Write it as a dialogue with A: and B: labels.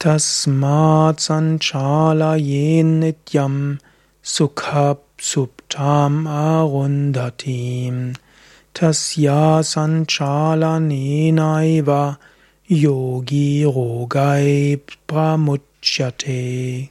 A: Tasmat sanchalayen nityam sukhap subtam arundatim tasya sanchalanenaiva yogi rogai pramuchyate